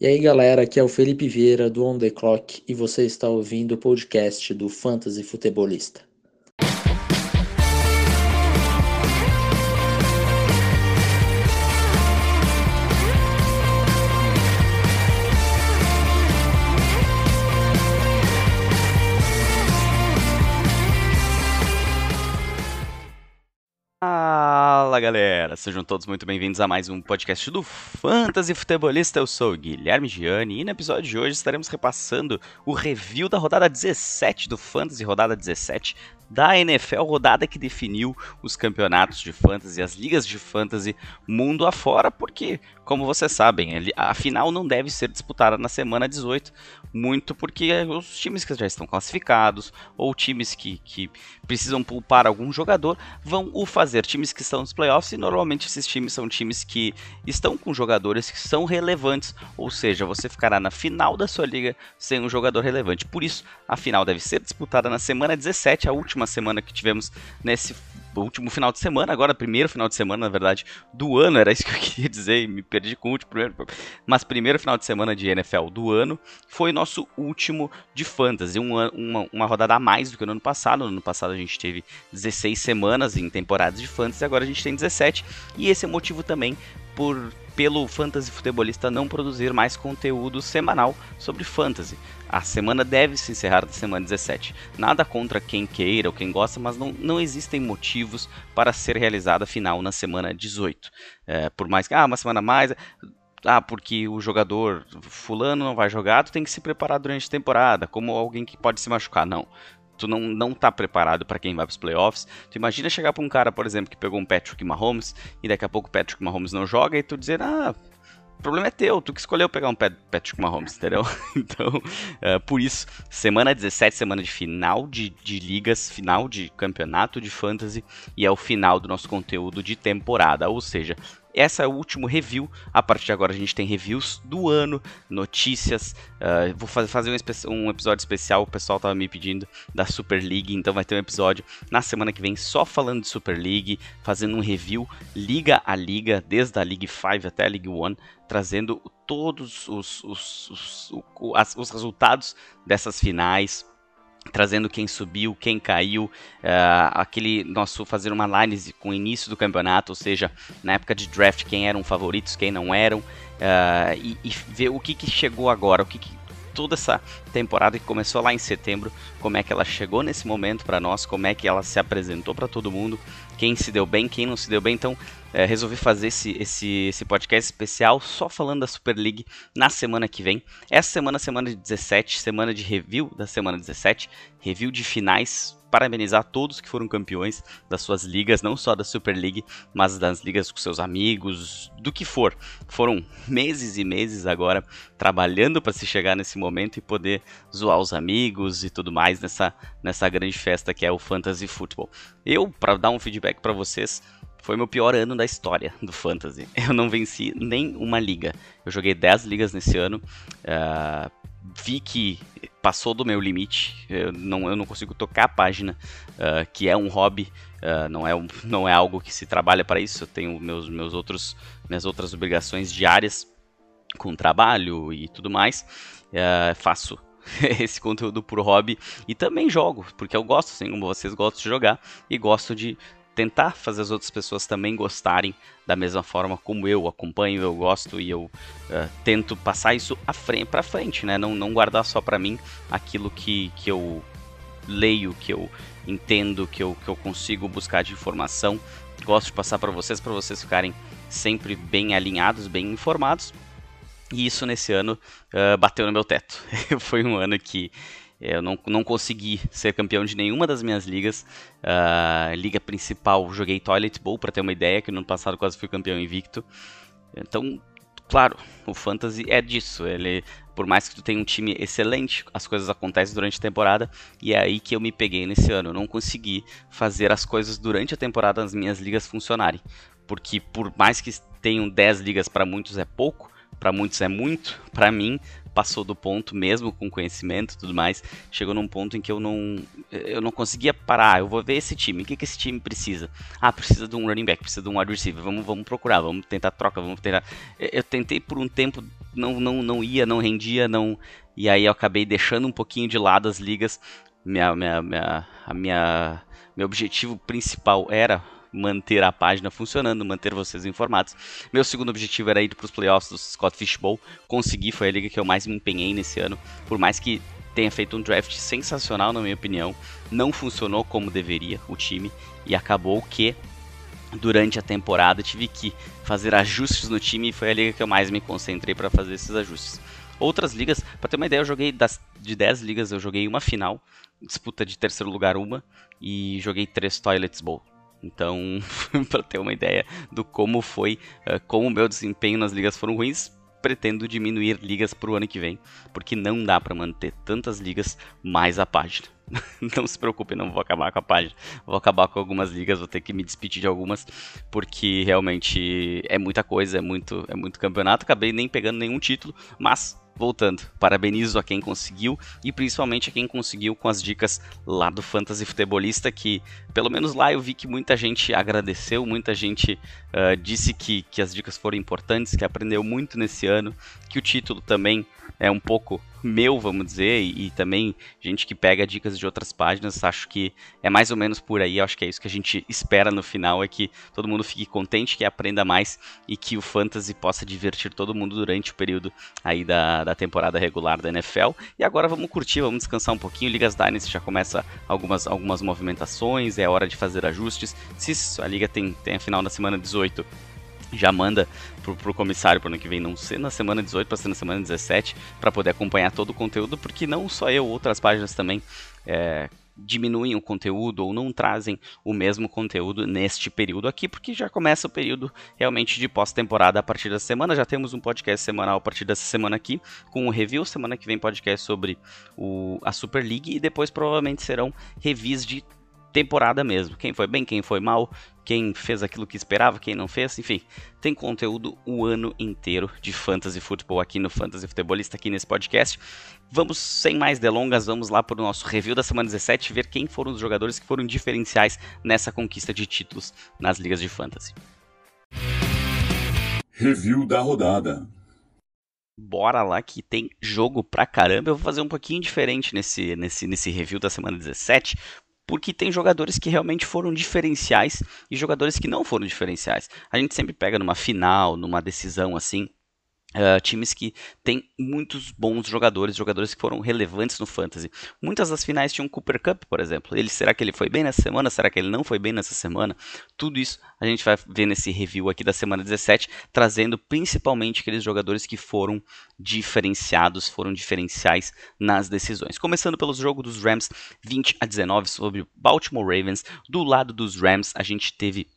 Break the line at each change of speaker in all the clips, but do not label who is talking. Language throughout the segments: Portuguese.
E aí galera, aqui é o Felipe Vieira do On The Clock e você está ouvindo o podcast do Fantasy Futebolista.
Fala galera, sejam todos muito bem-vindos a mais um podcast do Fantasy Futebolista. Eu sou Guilherme Gianni e no episódio de hoje estaremos repassando o review da rodada 17 do Fantasy, rodada 17 da NFL, rodada que definiu os campeonatos de fantasy, as ligas de fantasy mundo afora, porque, como vocês sabem, a final não deve ser disputada na semana 18, muito porque os times que já estão classificados ou times que, que precisam poupar algum jogador vão o fazer. Times que estão nos playoffs e normalmente esses times são times que estão com jogadores que são relevantes, ou seja, você ficará na final da sua liga sem um jogador relevante. Por isso, a final deve ser disputada na semana 17, a última semana que tivemos nesse último final de semana, agora primeiro final de semana, na verdade, do ano, era isso que eu queria dizer, me perdi com o último, primeiro, mas primeiro final de semana de NFL do ano, foi nosso último de Fantasy, um, uma, uma rodada a mais do que no ano passado, no ano passado a gente teve 16 semanas em temporadas de Fantasy, agora a gente tem 17, e esse é o motivo também por pelo fantasy futebolista não produzir mais conteúdo semanal sobre fantasy. A semana deve se encerrar na semana 17. Nada contra quem queira ou quem gosta, mas não, não existem motivos para ser realizada a final na semana 18. É, por mais que, ah, uma semana a mais, ah, porque o jogador fulano não vai jogar, tu tem que se preparar durante a temporada, como alguém que pode se machucar. Não tu não, não tá preparado para quem vai pros playoffs. Tu imagina chegar pra um cara, por exemplo, que pegou um Patrick Mahomes e daqui a pouco o Patrick Mahomes não joga e tu dizer, ah, o problema é teu, tu que escolheu pegar um Patrick Mahomes, entendeu? então, uh, por isso, semana 17, semana de final de, de ligas, final de campeonato de fantasy e é o final do nosso conteúdo de temporada, ou seja, essa é o último review. A partir de agora a gente tem reviews do ano, notícias. Uh, vou fazer um, um, episódio especial, o pessoal tava me pedindo da Super League, então vai ter um episódio na semana que vem só falando de Super League, fazendo um review liga a liga, desde a League 5 até a League 1, trazendo todos os, os, os, os, os resultados dessas finais, trazendo quem subiu, quem caiu, uh, aquele nosso fazer uma análise com o início do campeonato, ou seja, na época de draft quem eram favoritos, quem não eram, uh, e, e, ver o que, que chegou agora, o que, que toda essa temporada que começou lá em setembro, como é que ela chegou nesse momento para nós, como é que ela se apresentou para todo mundo, quem se deu bem, quem não se deu bem. Então, é, resolvi fazer esse, esse, esse podcast especial só falando da Super League na semana que vem. Essa semana, semana de 17, semana de review da semana 17, review de finais parabenizar todos que foram campeões das suas ligas, não só da Super League, mas das ligas com seus amigos, do que for. Foram meses e meses agora trabalhando para se chegar nesse momento e poder zoar os amigos e tudo mais nessa, nessa grande festa que é o Fantasy Football. Eu, para dar um feedback para vocês, foi meu pior ano da história do Fantasy. Eu não venci nem uma liga. Eu joguei 10 ligas nesse ano. Uh, vi que passou do meu limite. Eu não, eu não consigo tocar a página, uh, que é um hobby, uh, não, é um, não é algo que se trabalha para isso. Eu tenho meus, meus outros, minhas outras obrigações diárias com trabalho e tudo mais. Uh, faço esse conteúdo por hobby e também jogo, porque eu gosto, assim como vocês gostam de jogar e gosto de tentar fazer as outras pessoas também gostarem da mesma forma como eu acompanho, eu gosto e eu uh, tento passar isso à frente, para frente, né? Não, não guardar só para mim aquilo que, que eu leio, que eu entendo, que eu, que eu consigo buscar de informação. Gosto de passar para vocês, para vocês ficarem sempre bem alinhados, bem informados. E isso nesse ano uh, bateu no meu teto. Foi um ano que eu não, não consegui ser campeão de nenhuma das minhas ligas. Uh, liga principal, joguei Toilet Bowl, para ter uma ideia, que no ano passado quase fui campeão invicto. Então, claro, o Fantasy é disso. Ele, por mais que tu tenha um time excelente, as coisas acontecem durante a temporada e é aí que eu me peguei nesse ano. Eu não consegui fazer as coisas durante a temporada nas minhas ligas funcionarem. Porque por mais que tenham 10 ligas para muitos é pouco, para muitos é muito, para mim passou do ponto, mesmo com conhecimento e tudo mais. Chegou num ponto em que eu não, eu não conseguia parar. Eu vou ver esse time. O que, que esse time precisa? Ah, precisa de um running back, precisa de um wide receiver. Vamos, vamos procurar, vamos tentar troca, vamos tentar. Eu tentei por um tempo, não, não, não ia, não rendia, não. E aí eu acabei deixando um pouquinho de lado as ligas. Minha, minha, minha, a minha, meu objetivo principal era manter a página funcionando, manter vocês informados. Meu segundo objetivo era ir para os playoffs do Scott Fishbowl. Consegui, foi a liga que eu mais me empenhei nesse ano. Por mais que tenha feito um draft sensacional, na minha opinião, não funcionou como deveria o time e acabou que durante a temporada tive que fazer ajustes no time e foi a liga que eu mais me concentrei para fazer esses ajustes. Outras ligas, para ter uma ideia, eu joguei das, de 10 ligas, eu joguei uma final, disputa de terceiro lugar uma e joguei três Toilets Bowl. Então, para ter uma ideia do como foi, uh, como o meu desempenho nas ligas foram ruins, pretendo diminuir ligas para o ano que vem, porque não dá para manter tantas ligas mais a página. não se preocupe, não vou acabar com a página. Vou acabar com algumas ligas, vou ter que me despedir de algumas, porque realmente é muita coisa, é muito, é muito campeonato. Acabei nem pegando nenhum título, mas voltando, parabenizo a quem conseguiu e principalmente a quem conseguiu com as dicas lá do Fantasy Futebolista, que pelo menos lá eu vi que muita gente agradeceu, muita gente uh, disse que, que as dicas foram importantes, que aprendeu muito nesse ano, que o título também é um pouco meu, vamos dizer, e, e, também gente que pega dicas de outras páginas, acho que é mais ou menos por aí, acho que é isso que a gente espera no final, é que todo mundo fique contente, que aprenda mais e que o Fantasy possa divertir todo mundo durante o período aí da, da temporada regular da NFL. E agora vamos curtir, vamos descansar um pouquinho, Ligas Dynasty já começa algumas, algumas movimentações, é hora de fazer ajustes, se a Liga tem, tem a final na semana 18, já manda pro, pro comissário para ano que vem não ser na semana 18, para ser na semana 17, para poder acompanhar todo o conteúdo, porque não só eu, outras páginas também é, diminuem o conteúdo ou não trazem o mesmo conteúdo neste período aqui, porque já começa o período realmente de pós-temporada a partir da semana. Já temos um podcast semanal a partir dessa semana aqui, com o review. Semana que vem, podcast sobre o, a Super League e depois provavelmente serão reviews de temporada mesmo. Quem foi bem, quem foi mal, quem fez aquilo que esperava, quem não fez, enfim, tem conteúdo o ano inteiro de fantasy futebol aqui no Fantasy Futebolista, aqui nesse podcast. Vamos, sem mais delongas, vamos lá para o nosso review da semana 17, ver quem foram os jogadores que foram diferenciais nessa conquista de títulos nas ligas de fantasy.
Review da rodada.
Bora lá que tem jogo pra caramba. Eu vou fazer um pouquinho diferente nesse, nesse, nesse review da semana 17, porque tem jogadores que realmente foram diferenciais e jogadores que não foram diferenciais. A gente sempre pega numa final, numa decisão assim, Uh, times que têm muitos bons jogadores, jogadores que foram relevantes no fantasy. Muitas das finais tinham Cooper Cup, por exemplo. Ele será que ele foi bem nessa semana? Será que ele não foi bem nessa semana? Tudo isso a gente vai ver nesse review aqui da semana 17, trazendo principalmente aqueles jogadores que foram diferenciados, foram diferenciais nas decisões. Começando pelo jogo dos Rams 20 a 19 sobre o Baltimore Ravens. Do lado dos Rams, a gente teve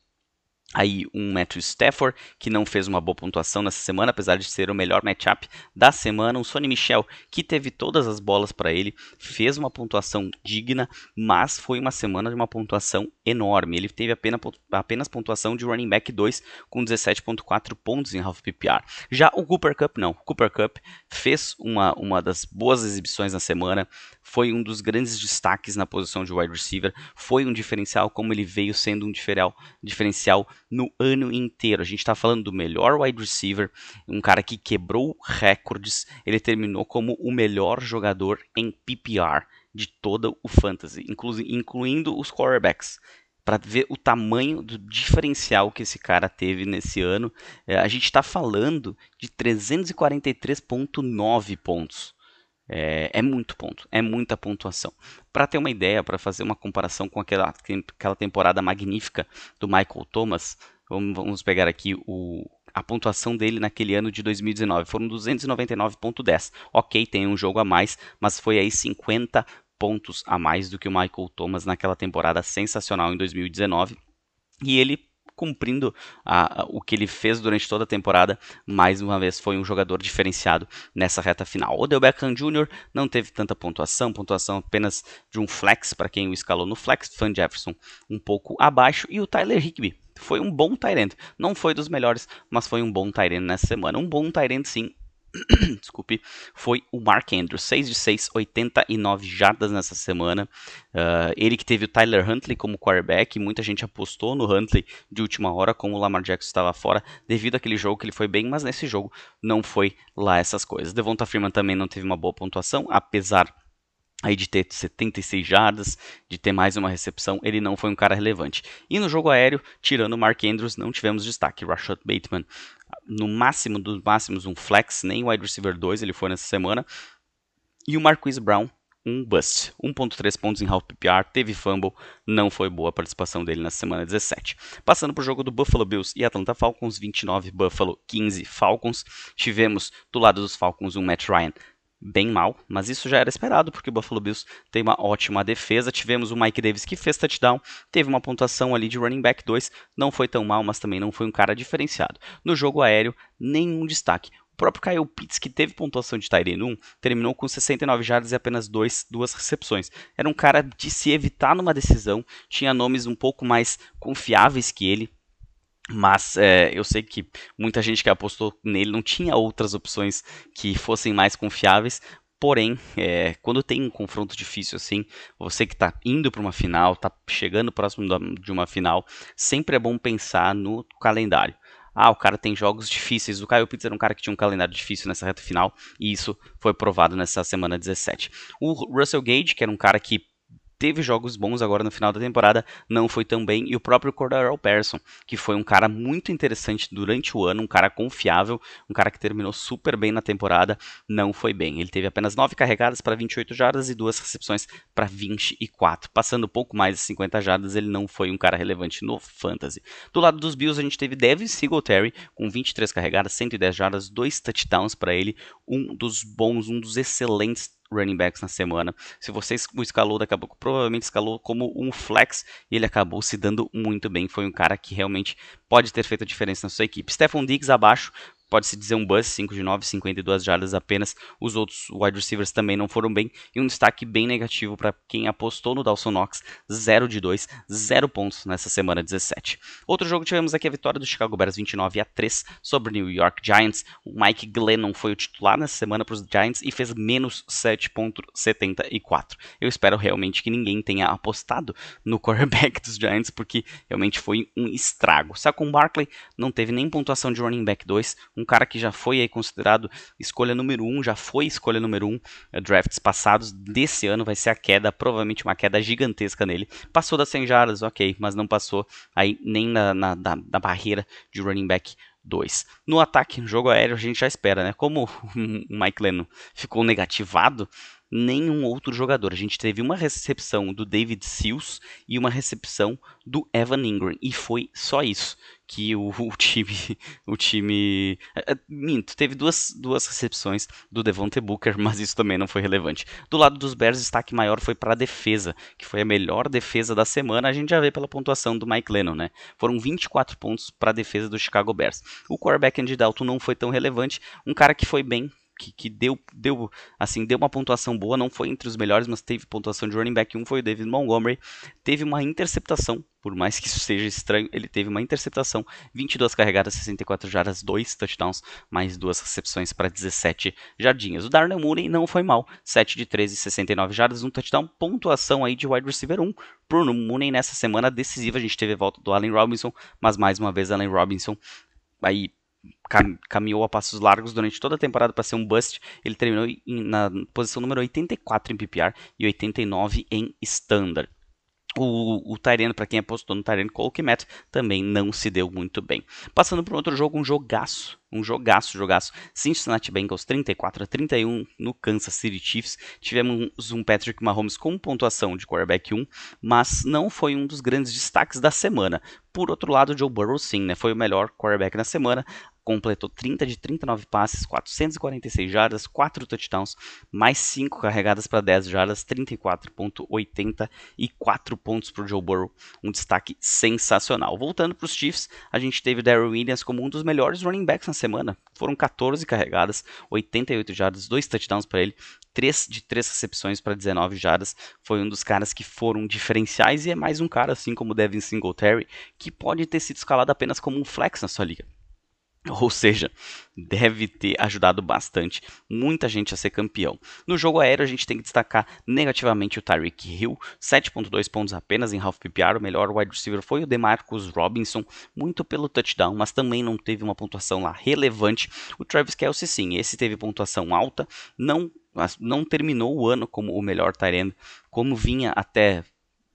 aí um Matthew Stafford, que não fez uma boa pontuação nessa semana, apesar de ser o melhor matchup da semana. Um Sonny Michel, que teve todas as bolas para ele, fez uma pontuação digna, mas foi uma semana de uma pontuação enorme. Ele teve apenas, apenas pontuação de running back 2, com 17.4 pontos em half PPR. Já o Cooper Cup, não. O Cooper Cup fez uma, uma das boas exibições na semana, foi um dos grandes destaques na posição de wide receiver, foi um diferencial, como ele veio sendo um diferencial, diferencial no ano inteiro. A gente está falando do melhor wide receiver, um cara que quebrou recordes, ele terminou como o melhor jogador em PPR de todo o fantasy, inclu incluindo os quarterbacks para ver o tamanho do diferencial que esse cara teve nesse ano. É, a gente está falando de 343,9 pontos. É, é, muito ponto, é muita pontuação. Para ter uma ideia, para fazer uma comparação com aquela, aquela temporada magnífica do Michael Thomas, vamos, vamos pegar aqui o, a pontuação dele naquele ano de 2019. Foram 299.10. Ok, tem um jogo a mais, mas foi aí 50 pontos a mais do que o Michael Thomas naquela temporada sensacional em 2019. E ele cumprindo a, a, o que ele fez durante toda a temporada, mais uma vez foi um jogador diferenciado nessa reta final. O Odell Beckham Jr. não teve tanta pontuação, pontuação apenas de um flex para quem o escalou no flex, Fan Jefferson um pouco abaixo, e o Tyler Higby foi um bom Tyrant. Não foi dos melhores, mas foi um bom Tyrant nessa semana. Um bom Tyrant sim, desculpe, foi o Mark Andrews, 6 de 6, 89 jardas nessa semana. Uh, ele que teve o Tyler Huntley como quarterback, muita gente apostou no Huntley de última hora, como o Lamar Jackson estava fora, devido àquele jogo que ele foi bem, mas nesse jogo não foi lá essas coisas. Devonta Freeman também não teve uma boa pontuação, apesar aí de ter 76 jardas, de ter mais uma recepção, ele não foi um cara relevante. E no jogo aéreo, tirando o Mark Andrews, não tivemos destaque. Rashad Bateman, no máximo dos máximos, um flex, nem wide receiver 2 ele foi nessa semana. E o Marquise Brown, um bust. 1.3 pontos em half PPR, teve fumble, não foi boa a participação dele na semana 17. Passando para o jogo do Buffalo Bills e Atlanta Falcons, 29 Buffalo, 15 Falcons. Tivemos do lado dos Falcons um Matt Ryan bem mal, mas isso já era esperado porque o Buffalo Bills tem uma ótima defesa. Tivemos o Mike Davis que fez touchdown, teve uma pontuação ali de running back 2, não foi tão mal, mas também não foi um cara diferenciado. No jogo aéreo, nenhum destaque. O próprio Kyle Pitts, que teve pontuação de Tyrene 1, terminou com 69 jardas e apenas dois, duas recepções. Era um cara de se evitar numa decisão, tinha nomes um pouco mais confiáveis que ele, mas é, eu sei que muita gente que apostou nele não tinha outras opções que fossem mais confiáveis. Porém, é, quando tem um confronto difícil assim, você que está indo para uma final, está chegando próximo de uma final, sempre é bom pensar no calendário. Ah, o cara tem jogos difíceis. O Kyle Pitts era um cara que tinha um calendário difícil nessa reta final, e isso foi provado nessa semana 17. O Russell Gage, que era um cara que teve jogos bons agora no final da temporada, não foi tão bem. E o próprio Cordero Persson, que foi um cara muito interessante durante o ano, um cara confiável, um cara que terminou super bem na temporada, não foi bem. Ele teve apenas 9 carregadas para 28 jardas e duas recepções para 24. Passando pouco mais de 50 jardas, ele não foi um cara relevante no Fantasy. Do lado dos Bills, a gente teve Devin Singletary com 23 carregadas, 110 jardas, dois touchdowns para ele, um dos bons, um dos excelentes running backs na semana. Se você o escalou daqui a pouco, provavelmente escalou como um flex e ele acabou se dando muito bem. Foi um cara que realmente pode ter feito a diferença na sua equipe. Stephon Diggs abaixo, pode-se dizer um buzz, 5 de 9, 52 jardas apenas. Os outros wide receivers também não foram bem. E um destaque bem negativo para quem apostou no Dawson Knox, 0 de 2, 0 pontos nessa semana 17. Outro jogo tivemos aqui a vitória do Chicago Bears 29 a 3 sobre o New York Giants. O Mike Glennon foi o titular nessa semana para os Giants e fez menos 7.74. Eu espero realmente que ninguém tenha apostado no quarterback dos Giants, porque realmente foi um estrago. Saquon Barkley não teve nem pontuação de running back 2, um cara que já foi aí considerado escolha número 1, um, já foi escolha número 1 um, eh, drafts passados, desse ano vai ser a queda, provavelmente uma queda gigantesca nele. Passou das 100 jardas, ok, mas não passou aí nem na, na, na, na barreira de running back 2. No ataque, no jogo aéreo, a gente já espera, né? Como o Mike Lennon ficou negativado, nenhum outro jogador. A gente teve uma recepção do David Sills e uma recepção do Evan Ingram. E foi só isso que o, o time. O time. É, é, minto, teve duas, duas recepções do Devontae Booker, mas isso também não foi relevante. Do lado dos Bears, o destaque maior foi para a defesa, que foi a melhor defesa da semana. A gente já vê pela pontuação do Mike Lennon, né? Foram 24 pontos para a defesa do Chicago Bears. O quarterback Andy Dalton não foi tão relevante. Um cara que foi bem que, que, deu, deu, assim, deu uma pontuação boa, não foi entre os melhores, mas teve pontuação de running back 1, foi o David Montgomery, teve uma interceptação, por mais que isso seja estranho, ele teve uma interceptação, 22 carregadas, 64 jardas, 2 touchdowns, mais duas recepções para 17 jardinhas. O Darnell Mooney não foi mal, 7 de 13, 69 jardas, um touchdown, pontuação aí de wide receiver 1. Bruno Mooney nessa semana decisiva, a gente teve a volta do Allen Robinson, mas mais uma vez Allen Robinson aí cam caminhou a passos largos durante toda a temporada para ser um bust. Ele terminou em, na posição número 84 em PPR e 89 em Standard. O, o Tyrene, para quem apostou no Tyrene Colquimet, também não se deu muito bem. Passando para outro jogo, um jogaço, um jogaço, jogaço. Cincinnati Bengals 34 a 31 no Kansas City Chiefs. Tivemos um Patrick Mahomes com pontuação de quarterback 1, mas não foi um dos grandes destaques da semana. Por outro lado, Joe Burrow sim, né, foi o melhor quarterback na semana, completou 30 de 39 passes, 446 jardas, 4 touchdowns, mais 5 carregadas para 10 jardas, 34.84 pontos para o Joe Burrow, um destaque sensacional. Voltando para os Chiefs, a gente teve Darryl Williams como um dos melhores running backs na semana. Foram 14 carregadas, 88 jardas, 2 touchdowns para ele, 3 de 3 recepções para 19 jardas. Foi um dos caras que foram diferenciais e é mais um cara, assim como Devin Singletary, que pode ter sido escalado apenas como um flex na sua liga. Ou seja, deve ter ajudado bastante muita gente a ser campeão. No jogo aéreo, a gente tem que destacar negativamente o Tyreek Hill, 7.2 pontos apenas em half PPR. O melhor wide receiver foi o DeMarcus Robinson, muito pelo touchdown, mas também não teve uma pontuação lá relevante. O Travis Kelce, sim, esse teve pontuação alta, não, não terminou o ano como o melhor tight como vinha até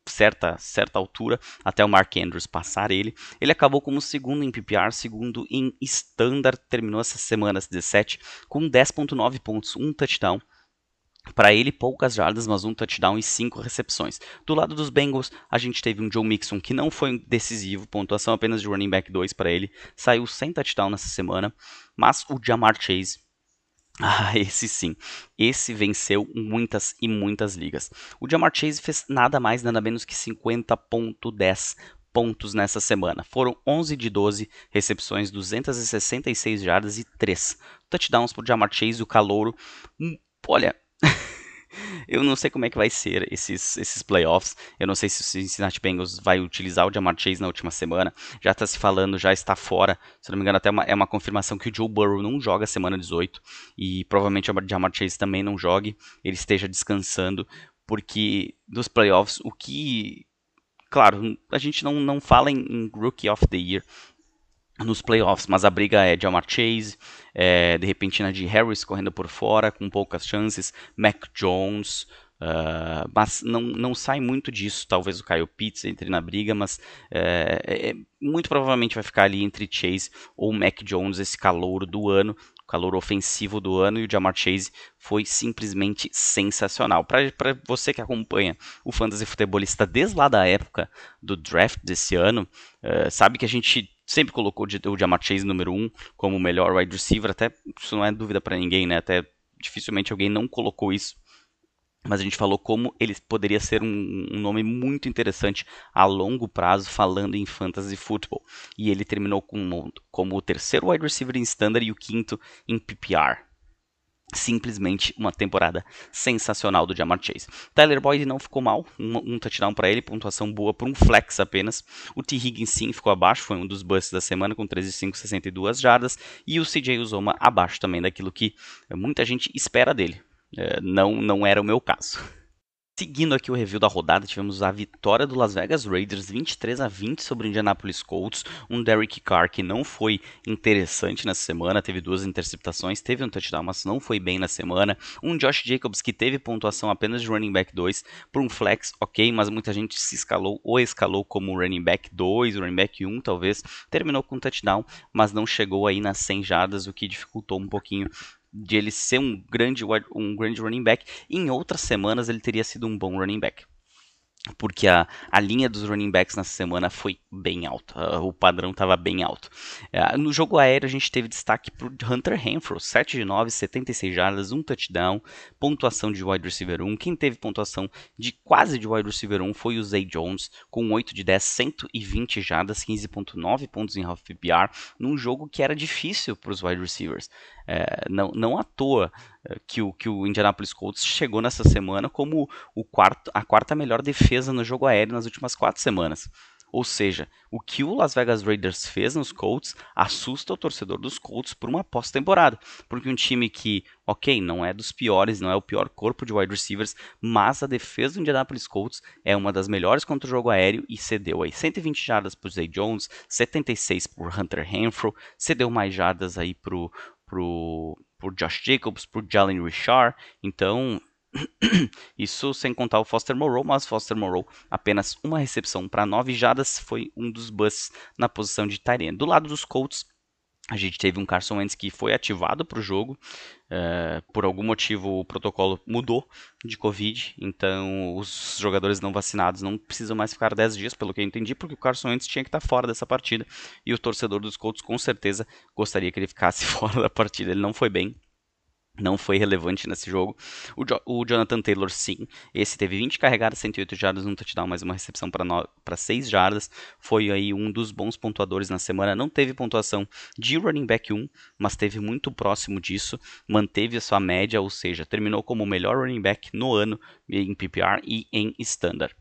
certa, certa altura, até o Mark Andrews passar ele. Ele acabou como segundo em PPR, segundo em Standard, terminou essa semana 17 com 10.9 pontos, um touchdown. Para ele, poucas jardas, mas um touchdown e cinco recepções. Do lado dos Bengals, a gente teve um Joe Mixon que não foi decisivo, pontuação apenas de running back 2 para ele, saiu sem touchdown nessa semana, mas o Jamar Chase ah, esse sim. Esse venceu muitas e muitas ligas. O Jamar Chase fez nada mais, nada menos que 50.10 pontos nessa semana. Foram 11 de 12 recepções, 266 jardas e 3 touchdowns para o Jamar Chase, o calouro. Hum, olha, eu não sei como é que vai ser esses, esses playoffs. Eu não sei se o Cincinnati Bengals vai utilizar o Jamar Chase na última semana. Já está se falando, já está fora. Se não me engano, até uma, é uma confirmação que o Joe Burrow não joga semana 18. E provavelmente o Jamar Chase também não jogue. Ele esteja descansando. Porque dos playoffs, o que. Claro, a gente não, não fala em, em Rookie of the Year nos playoffs, mas a briga é de Amar Chase, é, de repente na de Harris correndo por fora, com poucas chances, Mac Jones, uh, mas não, não sai muito disso, talvez o Kyle Pitts entre na briga, mas é, é, muito provavelmente vai ficar ali entre Chase ou Mac Jones, esse calouro do ano, calor ofensivo do ano, e o Jamar Chase foi simplesmente sensacional. Para você que acompanha o fantasy futebolista desde lá da época do draft desse ano, uh, sabe que a gente sempre colocou o Jamar Chase número 1 um como o melhor wide receiver, até isso não é dúvida para ninguém, né? Até dificilmente alguém não colocou isso. Mas a gente falou como ele poderia ser um, um nome muito interessante a longo prazo, falando em fantasy football. E ele terminou com, como o terceiro wide receiver em standard e o quinto em PPR simplesmente uma temporada sensacional do Jamar Chase. Tyler Boyd não ficou mal, um, um touchdown para ele, pontuação boa por um flex apenas. O T. Higgins sim ficou abaixo, foi um dos busts da semana com 13,5, 62 jardas. E o CJ Uzoma abaixo também daquilo que muita gente espera dele. É, não, não era o meu caso. Seguindo aqui o review da rodada, tivemos a vitória do Las Vegas Raiders 23 a 20 sobre o Indianapolis Colts, um Derek Carr que não foi interessante nessa semana, teve duas interceptações, teve um touchdown, mas não foi bem na semana, um Josh Jacobs que teve pontuação apenas de running back 2 por um flex, ok, mas muita gente se escalou ou escalou como running back 2, running back 1 talvez, terminou com um touchdown, mas não chegou aí nas 100 jardas, o que dificultou um pouquinho de ele ser um grande, um grande running back. em outras semanas ele teria sido um bom running back porque a, a linha dos running backs nessa semana foi bem alta, o padrão estava bem alto. É, no jogo aéreo a gente teve destaque para Hunter Renfro, 7 de 9, 76 jardas, um touchdown, pontuação de wide receiver 1. Quem teve pontuação de quase de wide receiver 1 foi o Zay Jones, com 8 de 10, 120 jardas, 15.9 pontos em half PPR, num jogo que era difícil para os wide receivers. É, não, não à toa é, que o, que o Indianapolis Colts chegou nessa semana como o quarto, a quarta melhor defesa no jogo aéreo nas últimas quatro semanas. Ou seja, o que o Las Vegas Raiders fez nos Colts assusta o torcedor dos Colts por uma pós-temporada. Porque um time que, ok, não é dos piores, não é o pior corpo de wide receivers, mas a defesa do Indianapolis Colts é uma das melhores contra o jogo aéreo e cedeu aí 120 jardas para o Zay Jones, 76 por Hunter Renfro, cedeu mais jardas aí pro, pro, Josh Jacobs, por Jalen Richard. Então, isso sem contar o Foster Moreau, mas Foster Moreau apenas uma recepção para nove jadas foi um dos busts na posição de Tyrene. Do lado dos Colts, a gente teve um Carson Wentz que foi ativado para o jogo. Uh, por algum motivo o protocolo mudou de Covid, então os jogadores não vacinados não precisam mais ficar 10 dias, pelo que eu entendi, porque o Carson Wentz tinha que estar fora dessa partida. E o torcedor dos Colts com certeza gostaria que ele ficasse fora da partida. Ele não foi bem, não foi relevante nesse jogo. O, jo o, Jonathan Taylor, sim. Esse teve 20 carregadas, 108 jardas, um touchdown, mais uma recepção para 6 jardas. Foi aí um dos bons pontuadores na semana. Não teve pontuação de running back 1, mas teve muito próximo disso. Manteve a sua média, ou seja, terminou como o melhor running back no ano em PPR e em standard.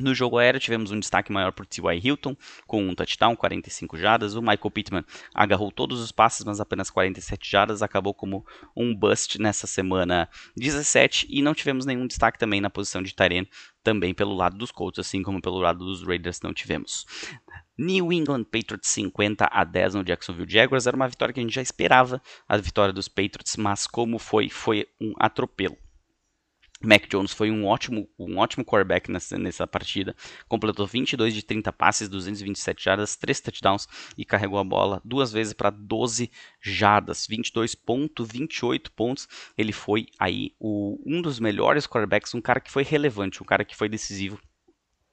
No jogo aéreo tivemos um destaque maior por T.Y. Hilton, com um touchdown, 45 jardas. O Michael Pittman agarrou todos os passes, mas apenas 47 jardas, acabou como um bust nessa semana 17. E não tivemos nenhum destaque também na posição de Tyrene, também pelo lado dos Colts, assim como pelo lado dos Raiders não tivemos. New England Patriots 50 a 10 no Jacksonville Jaguars. Era uma vitória que a gente já esperava, a vitória dos Patriots, mas como foi, foi um atropelo. Mac Jones foi um ótimo, um ótimo quarterback nessa, nessa partida. Completou 22 de 30 passes, 227 jardas, 3 touchdowns e carregou a bola duas vezes para 12 jardas, 22.28 pontos. Ele foi aí o, um dos melhores quarterbacks, um cara que foi relevante, um cara que foi decisivo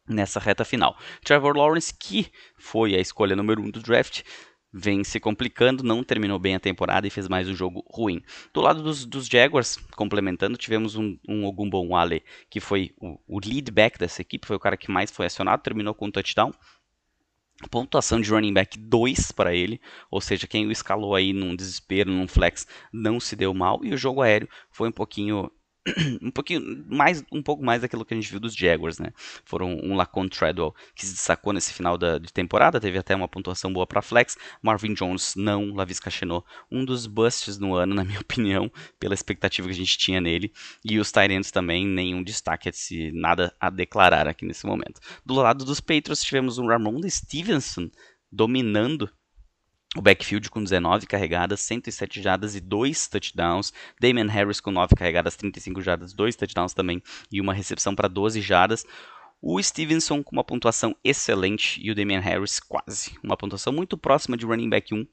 nessa reta final. Trevor Lawrence, que foi a escolha número 1 um do draft, vem se complicando, não terminou bem a temporada e fez mais um jogo ruim. Do lado dos, dos Jaguars, complementando, tivemos um, um Ogumbonwale, que foi o, o lead back dessa equipe, foi o cara que mais foi acionado, terminou com um touchdown. Pontuação de running back 2 para ele, ou seja, quem o escalou aí num desespero, num flex, não se deu mal. E o jogo aéreo foi um pouquinho um pouquinho mais, um pouco mais daquilo que a gente viu dos Jaguars, né? Foram um Lacon Treadwell que se destacou nesse final da, de temporada, teve até uma pontuação boa para flex. Marvin Jones não, Lavis Cachenot, um dos busts no ano, na minha opinião, pela expectativa que a gente tinha nele. E os Tyrants também, nenhum destaque, se nada a declarar aqui nesse momento. Do lado dos Patriots tivemos um Ramon Stevenson dominando o backfield com 19 carregadas, 107 jardas e 2 touchdowns. Damian Harris com 9 carregadas, 35 jardas, 2 touchdowns também e uma recepção para 12 jardas. O Stevenson com uma pontuação excelente e o Damian Harris quase. Uma pontuação muito próxima de running back 1,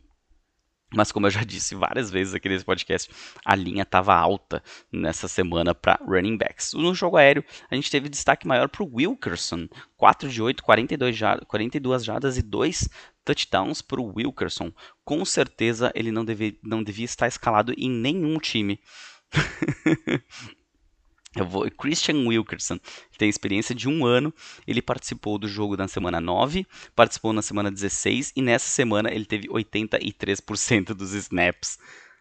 mas como eu já disse várias vezes aqui nesse podcast, a linha estava alta nessa semana para running backs. No jogo aéreo, a gente teve destaque maior para o Wilkerson. 4 de 8, 42, 42 jardas e 2 touchdowns para o Wilkerson. Com certeza ele não, deve, não devia estar escalado em nenhum time. Vou, Christian Wilkerson tem experiência de um ano. Ele participou do jogo na semana 9, participou na semana 16 e nessa semana ele teve 83% dos snaps.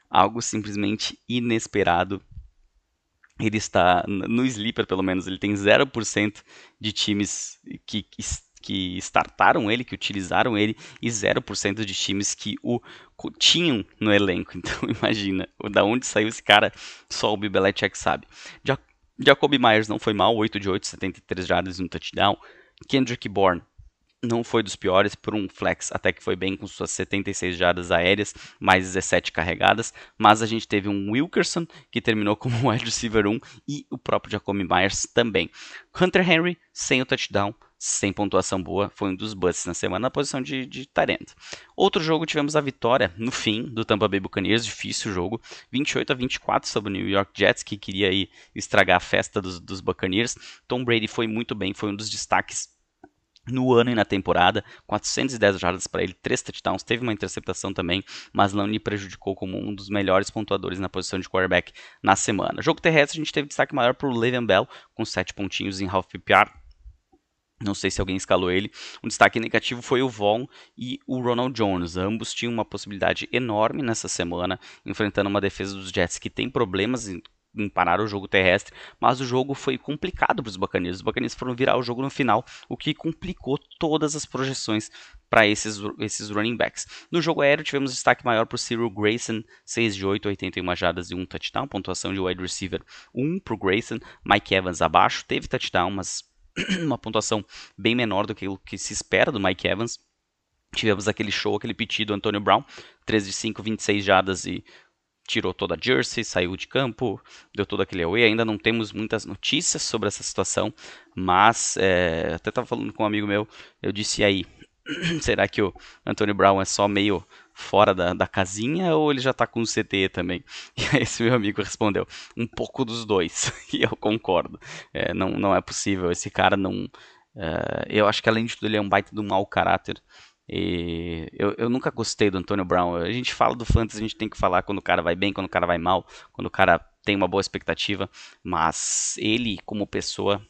Algo simplesmente inesperado. Ele está no sleeper, pelo menos, ele tem 0% de times que, que que startaram ele, que utilizaram ele, e 0% de times que o tinham no elenco. Então imagina, da onde saiu esse cara, só o Bibelechek sabe. Jacoby Myers não foi mal, 8 de 8, 73 jardas e um touchdown. Kendrick Bourne não foi dos piores, por um flex até que foi bem com suas 76 jardas aéreas, mais 17 carregadas, mas a gente teve um Wilkerson que terminou como wide receiver 1 e o próprio Jacoby Myers também. Hunter Henry sem o touchdown, sem pontuação boa, foi um dos busts na semana na posição de, de. Outro jogo tivemos a vitória no fim do Tampa Bay Buccaneers, difícil jogo, 28 a 24 sobre o New York Jets, que queria aí estragar a festa dos, dos Buccaneers. Tom Brady foi muito bem, foi um dos destaques no ano e na temporada, 410 jardas para ele, 3 touchdowns, teve uma interceptação também, mas não lhe prejudicou como um dos melhores pontuadores na posição de quarterback na semana. Jogo terrestre, a gente teve destaque maior para o Le'Veon Bell, com 7 pontinhos em half PPR, não sei se alguém escalou ele. Um destaque negativo foi o Von e o Ronald Jones. Ambos tinham uma possibilidade enorme nessa semana, enfrentando uma defesa dos Jets que tem problemas em, em parar o jogo terrestre, mas o jogo foi complicado para os Buccaneers. Os Buccaneers foram virar o jogo no final, o que complicou todas as projeções para esses, esses running backs. No jogo aéreo tivemos destaque maior para o Cyril Grayson, 6 de 8, 81 jardas e um touchdown, pontuação de wide receiver 1 para o Grayson, Mike Evans abaixo, teve touchdown, mas uma pontuação bem menor do que o que se espera do Mike Evans. Tivemos aquele show, aquele piti do Antonio Brown, 13 de 5, 26 jadas e tirou toda a jersey, saiu de campo, deu todo aquele away. Ainda não temos muitas notícias sobre essa situação, mas é, até estava falando com um amigo meu, eu disse aí, será que o Antonio Brown é só meio fora da, da casinha ou ele já está com o CTE também? E aí esse meu amigo respondeu, um pouco dos dois. e eu concordo. É, não, não é possível. Esse cara não. É, eu acho que além de tudo ele é um baita um mau caráter. E eu, eu nunca gostei do Antônio Brown. A gente fala do fantasy, a gente tem que falar quando o cara vai bem, quando o cara vai mal, quando o cara tem uma boa expectativa. Mas ele, como pessoa,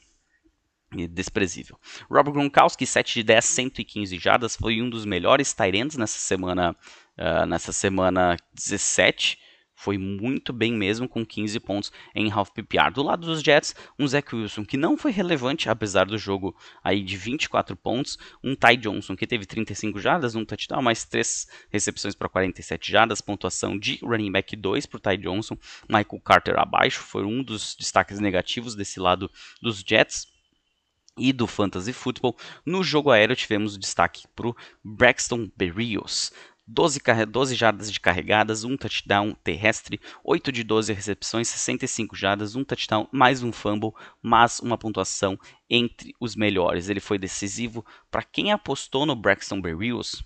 desprezível. Robert Gronkowski, 7 de 10, 115 jardas, foi um dos melhores ends nessa semana, uh, nessa semana 17 foi muito bem mesmo, com 15 pontos em half PPR. Do lado dos Jets, um Zach Wilson que não foi relevante, apesar do jogo aí de 24 pontos, um Ty Johnson que teve 35 jardas, um touchdown, mais 3 recepções para 47 jardas, pontuação de running back 2 para o Ty Johnson, Michael Carter abaixo, foi um dos destaques negativos desse lado dos Jets e do Fantasy Football. No jogo aéreo tivemos destaque para o Braxton Berrios. 12, 12 jardas de carregadas, um touchdown terrestre, 8 de 12 recepções, 65 jardas, um touchdown, mais um fumble, mas uma pontuação entre os melhores. Ele foi decisivo para quem apostou no Braxton Berrios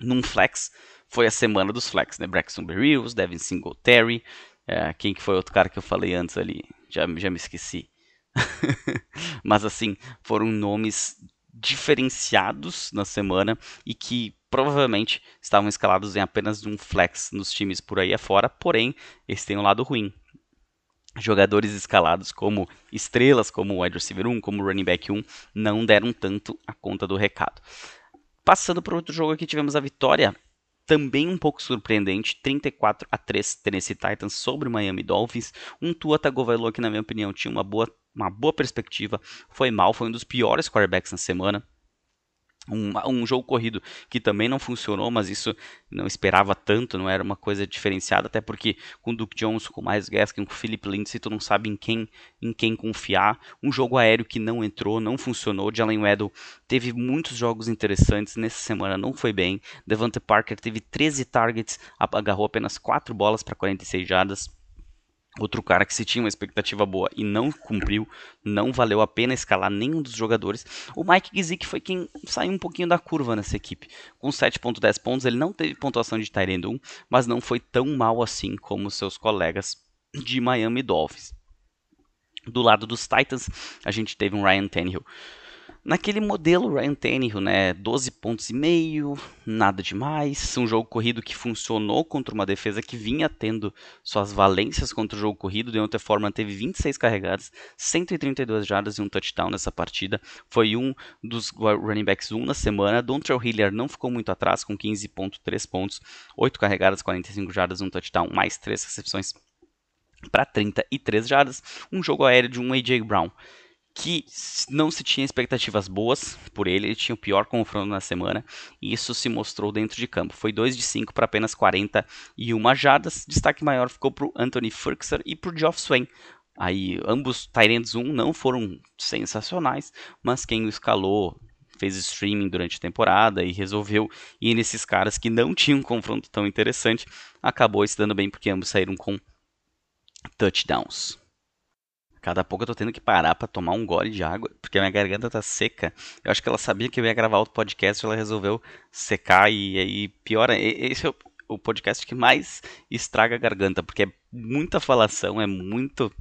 num flex. Foi a semana dos flex, né? Braxton Berrios, Devin Singletary, é, quem que foi outro cara que eu falei antes ali? Já, já me esqueci. mas assim, foram nomes diferenciados na semana e que provavelmente estavam escalados em apenas um flex nos times por aí afora, porém, eles têm um lado ruim. Jogadores escalados como estrelas, como wide receiver 1, como running back 1, não deram tanto a conta do recado. Passando para outro jogo aqui, tivemos a vitória também um pouco surpreendente, 34 a 3 Tennessee Titans sobre Miami Dolphins. Um Tua Tagovailoa que na minha opinião tinha uma boa uma boa perspectiva, foi mal, foi um dos piores quarterbacks na semana. Um, um, jogo corrido que também não funcionou, mas isso não esperava tanto, não era uma coisa diferenciada, até porque com o Duke Johnson, com mais Gaskin, com o Philip Lindsay, tu não sabe em quem, em quem confiar. Um jogo aéreo que não entrou, não funcionou. Jalen Weddle teve muitos jogos interessantes, nessa semana não foi bem. Devante Parker teve 13 targets, agarrou apenas 4 bolas para 46 jardas. Outro cara que se tinha uma expectativa boa e não cumpriu, não valeu a pena escalar nenhum dos jogadores. O Mike Gesicki foi quem saiu um pouquinho da curva nessa equipe. Com 7.10 pontos, ele não teve pontuação de Tyrande 1, mas não foi tão mal assim como seus colegas de Miami Dolphins. Do lado dos Titans, a gente teve um Ryan Tannehill naquele modelo Ryan Tannehill, né? 12 pontos e meio, nada demais. Um jogo corrido que funcionou contra uma defesa que vinha tendo suas valências contra o jogo corrido. De outra forma, teve 26 carregadas, 132 jardas e um touchdown nessa partida. Foi um dos running backs 1 na semana. Dontrell Hilliard não ficou muito atrás, com 15.3 pontos, 8 carregadas, 45 jardas, um touchdown, mais 3 recepções para 33 jardas. Um jogo aéreo de um A.J. Brown que não se tinha expectativas boas por ele, ele tinha o pior confronto na semana, e isso se mostrou dentro de campo. Foi 2 de 5 para apenas 41 jardas, destaque maior ficou para o Anthony Furkser e para o Geoff Swain. Aí, ambos Tyrants 1 não foram sensacionais, mas quem o escalou fez streaming durante a temporada e resolveu ir nesses caras que não tinham um confronto tão interessante, acabou se dando bem porque ambos saíram com touchdowns. Cada pouco eu tô tendo que parar para tomar um gole de água, porque minha garganta tá seca. Eu acho que ela sabia que eu ia gravar outro podcast, ela resolveu secar e aí piora. Esse é o podcast que mais estraga a garganta, porque é muita falação, é muito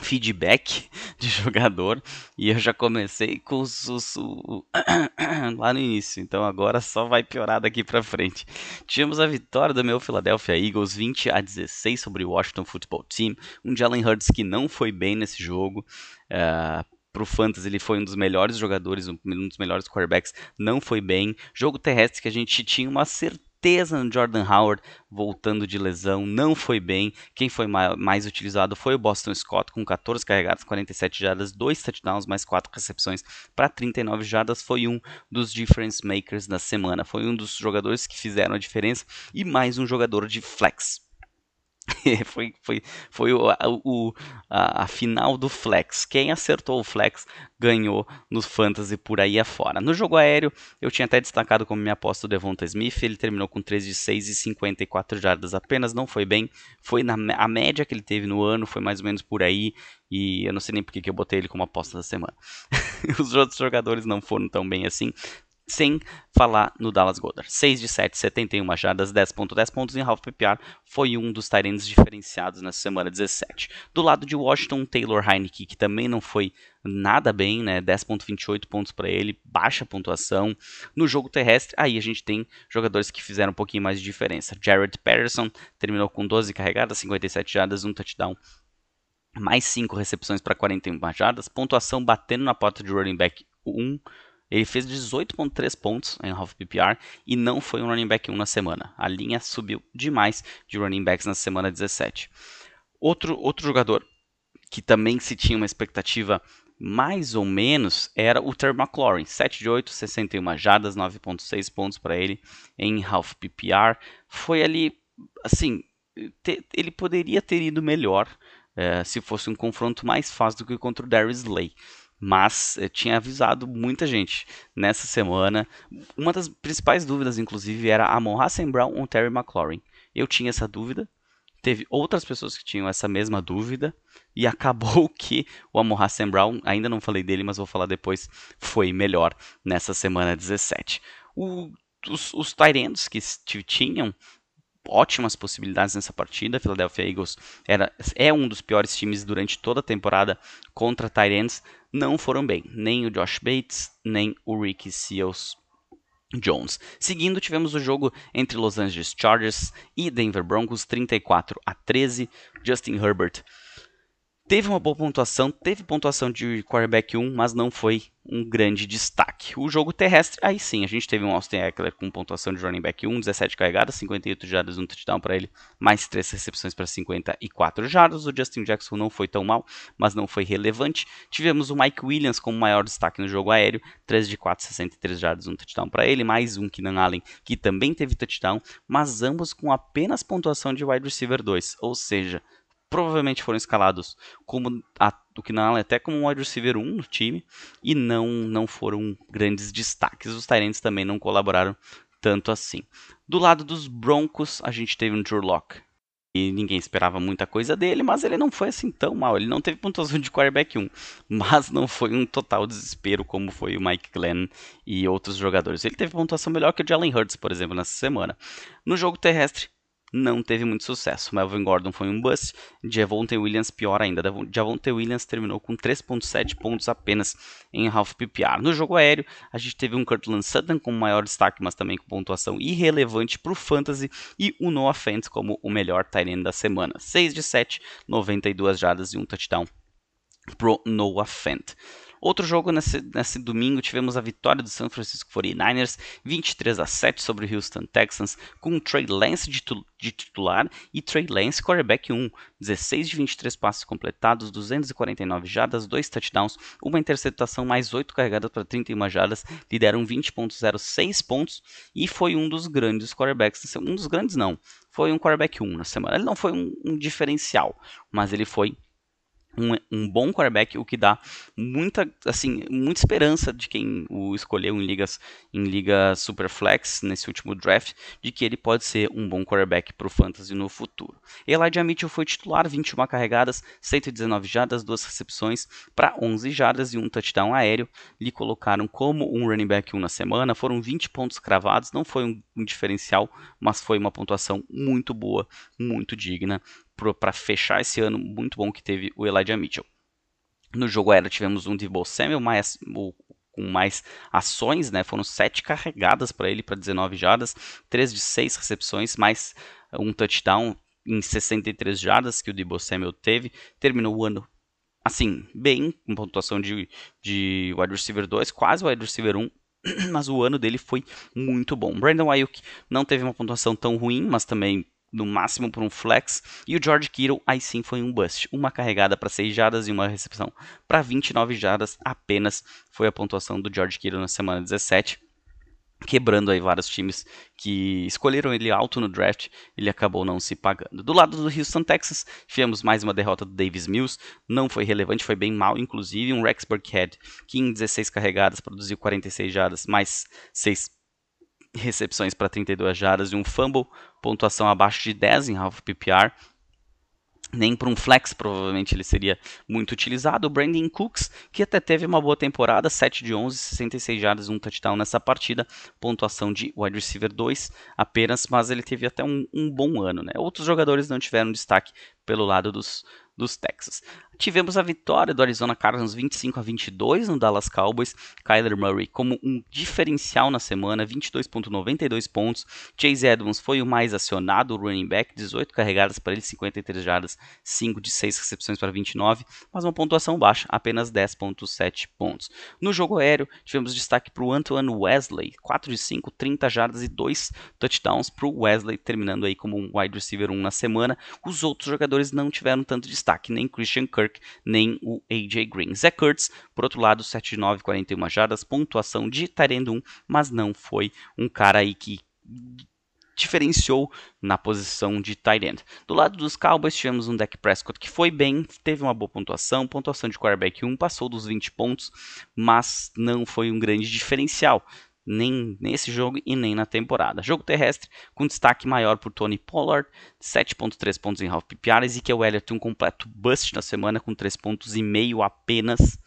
feedback de jogador e eu já comecei com os, os, o, lá no início, então agora só vai piorar daqui para frente. Tivemos a vitória do meu Philadelphia Eagles 20 a 16 sobre o Washington Football Team, um Jalen Hurts que não foi bem nesse jogo. Uh, pro Fantasy ele foi um dos melhores jogadores, um dos melhores quarterbacks, não foi bem. Jogo terrestre que a gente tinha uma certeza certeza no Jordan Howard voltando de lesão, não foi bem. Quem foi mais utilizado foi o Boston Scott, com 14 carregadas, 47 jardas, 2 touchdowns, mais 4 recepções para 39 jardas. Foi um dos difference makers da semana. Foi um dos jogadores que fizeram a diferença e mais um jogador de flex. foi foi, foi o, o, a, a, final do flex. Quem acertou o flex ganhou no fantasy por aí afora. No jogo aéreo, eu tinha até destacado como minha aposta o Devonta Smith. Ele terminou com 3 de 6 e 54 jardas apenas. Não foi bem. Foi na a média que ele teve no ano, foi mais ou menos por aí. E eu não sei nem porque que eu botei ele como aposta da semana. Os outros jogadores não foram tão bem assim sem falar no Dallas Goddard. 6 de 7, 71 jardas, 10.10 pontos em half PPR, foi um dos Tyrants diferenciados nessa semana 17. Do lado de Washington, Taylor Heineke, que também não foi nada bem, né? 10.28 pontos para ele, baixa pontuação. No jogo terrestre, aí a gente tem jogadores que fizeram um pouquinho mais de diferença. Jared Patterson terminou com 12 carregadas, 57 jardas, um touchdown, mais 5 recepções para 41 jardas, pontuação batendo na porta de running back 1 Ele fez 18.3 pontos em half PPR e não foi um running back 1 na semana. A linha subiu demais de running backs na semana 17. Outro, outro jogador que também se tinha uma expectativa mais ou menos era o Terry McLaurin, 7 de 8, 61 jardas, 9.6 pontos para ele em half PPR. Foi ali, assim, te, ele poderia ter ido melhor é, se fosse um confronto mais fácil do que contra o Darius Slay. Mas eu tinha avisado muita gente nessa semana. Uma das principais dúvidas, inclusive, era Amon Hassan Brown ou Terry McLaurin. Eu tinha essa dúvida, teve outras pessoas que tinham essa mesma dúvida e acabou que o Amon Hassan Brown, ainda não falei dele, mas vou falar depois, foi melhor nessa semana 17. O, os, os que tinham ótimas possibilidades nessa partida. A Philadelphia Eagles era, é um dos piores times durante toda a temporada contra Tyrants. Não foram bem, nem o Josh Bates, nem o Ricky Seals Jones. Seguindo, tivemos o jogo entre Los Angeles Chargers e Denver Broncos, 34 a 13. Justin Herbert teve uma boa pontuação, teve pontuação de quarterback 1, mas não foi um grande destaque. O jogo terrestre, aí sim, a gente teve um Austin Eckler com pontuação de running back 1, 17 carregadas, 58 jardas, um touchdown para ele, mais 3 recepções para 54 jardas. O Justin Jackson não foi tão mal, mas não foi relevante. Tivemos o Mike Williams como maior destaque no jogo aéreo, 3 de 4, 63 jardas, um touchdown para ele, mais um Keenan Allen, que também teve touchdown, mas ambos com apenas pontuação de wide receiver 2, ou seja, provavelmente foram escalados como a, o que é até como um wide receiver 1 no time e não não foram grandes destaques. Os Tyrants também não colaboraram tanto assim. Do lado dos Broncos, a gente teve um Drew Locke. E ninguém esperava muita coisa dele, mas ele não foi assim tão mal. Ele não teve pontuação de quarterback 1, mas não foi um total desespero como foi o Mike Glenn e outros jogadores. Ele teve pontuação melhor que o Jalen Hurts, por exemplo, nessa semana. No jogo terrestre, não teve muito sucesso. Melvin Gordon foi um bust, Javonte Williams pior ainda. Javonte Williams terminou com 3.7 pontos apenas em half PPR. No jogo aéreo, a gente teve um Cortland Sutton com maior destaque, mas também com pontuação irrelevante para o Fantasy e o Noah Fent como o melhor tight da semana. 6 de 7, 92 jardas e um touchdown pro Noah Fent. Outro jogo nesse, nesse domingo tivemos a vitória do San Francisco 49ers, 23 a 7 sobre o Houston Texans, com Trey Lance de, de titular e Trey Lance quarterback 1, 16 de 23 passes completados, 249 jardas, 2 touchdowns, uma interceptação mais 8 carregadas para 31 jardas, lideram 20.06 pontos e foi um dos grandes quarterbacks, um dos grandes não, foi um quarterback 1 na semana. Ele não foi um, um diferencial, mas ele foi um, um, bom quarterback, o que dá muita, assim, muita esperança de quem o escolheu em ligas em liga Superflex nesse último draft, de que ele pode ser um bom quarterback para o fantasy no futuro. Elijah Mitchell foi titular, 21 carregadas, 119 jardas, duas recepções para 11 jardas e um touchdown aéreo. Lhe colocaram como um running back 1 na semana, foram 20 pontos cravados, não foi um, um diferencial, mas foi uma pontuação muito boa, muito digna para fechar esse ano muito bom que teve o Elijah Mitchell. No jogo aéreo tivemos um Debo Samuel mais, o, com mais ações, né? Foram sete carregadas para ele para 19 jardas, 3 de 6 recepções, mais um touchdown em 63 jardas que o Debo Samuel teve. Terminou o ano assim, bem, com pontuação de, de wide receiver 2, quase wide receiver 1, mas o ano dele foi muito bom. Brandon Ayuk não teve uma pontuação tão ruim, mas também no máximo por um flex. E o George Kittle aí sim foi um bust. Uma carregada para 6 jardas e uma recepção para 29 jardas apenas foi a pontuação do George Kittle na semana 17. Quebrando aí vários times que escolheram ele alto no draft, ele acabou não se pagando. Do lado do Houston Texas, tivemos mais uma derrota do Davis Mills, não foi relevante, foi bem mal, inclusive. Um Rex Burkhead, que em 16 carregadas produziu 46 jardas, mais 6 recepções para 32 jardas e um fumble, pontuação abaixo de 10 em half PPR. Nem para um flex, provavelmente ele seria muito utilizado. O Brandon Cooks, que até teve uma boa temporada, 7 de 11, 66 jardas, um touchdown nessa partida. Pontuação de wide receiver 2 apenas, mas ele teve até um, um bom ano. Né? Outros jogadores não tiveram destaque pelo lado dos, dos Texas. Tivemos a vitória do Arizona Cardinals 25 a 22 no Dallas Cowboys. Kyler Murray como um diferencial na semana, 22.92 pontos. Chase Edmonds foi o mais acionado, running back, 18 carregadas para ele, 53 jardas, 5 de 6 recepções para 29, mas uma pontuação baixa, apenas 10.7 pontos. No jogo aéreo, tivemos destaque para o Antoine Wesley, 4 de 5, 30 jardas e 2 touchdowns para o Wesley, terminando aí como um wide receiver 1 na semana. Os outros jogadores não tiveram tanto destaque, nem Christian Kirk, nem o AJ Green. Zach Kurtz, por outro lado, 7 de 9, 41 jardas, pontuação de Tyrend 1, mas não foi um cara aí que diferenciou na posição de tight end. Do lado dos Cowboys tivemos um Dak Prescott que foi bem, teve uma boa pontuação, pontuação de quarterback 1, passou dos 20 pontos, mas não foi um grande diferencial. Nem nesse jogo e nem na temporada. Jogo terrestre com destaque maior por Tony Pollard, 7.3 pontos em half PPR, e que o Elliott um completo bust na semana com 3 pontos e meio apenas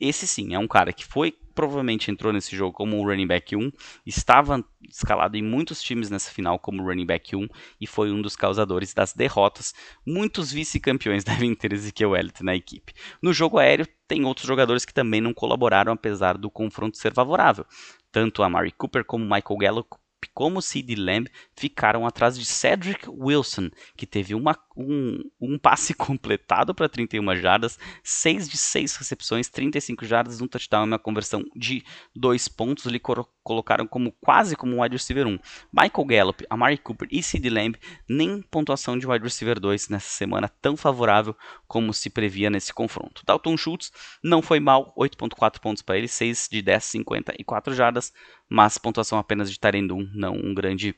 esse sim é um cara que foi provavelmente entrou nesse jogo como um running back 1, estava escalado em muitos times nessa final como running back 1 e foi um dos causadores das derrotas. Muitos vice-campeões devem ter Ezekiel Elliott na equipe. No jogo aéreo, tem outros jogadores que também não colaboraram apesar do confronto ser favorável. Tanto a Mari Cooper como Michael Gallup como CD Lamb ficaram atrás de Cedric Wilson, que teve uma, um, um passe completado para 31 jardas, 6 de 6 recepções, 35 jardas, um touchdown e uma conversão de 2 pontos. Lhe colocaram como quase como um wide receiver 1. Michael Gallup, Amari Cooper e CD Lamb nem pontuação de wide receiver 2 nessa semana tão favorável como se previa nesse confronto. Dalton Schultz não foi mal, 8.4 pontos para ele, 6 de 10, 54 jardas, mas pontuação apenas de Tarendum, não um grande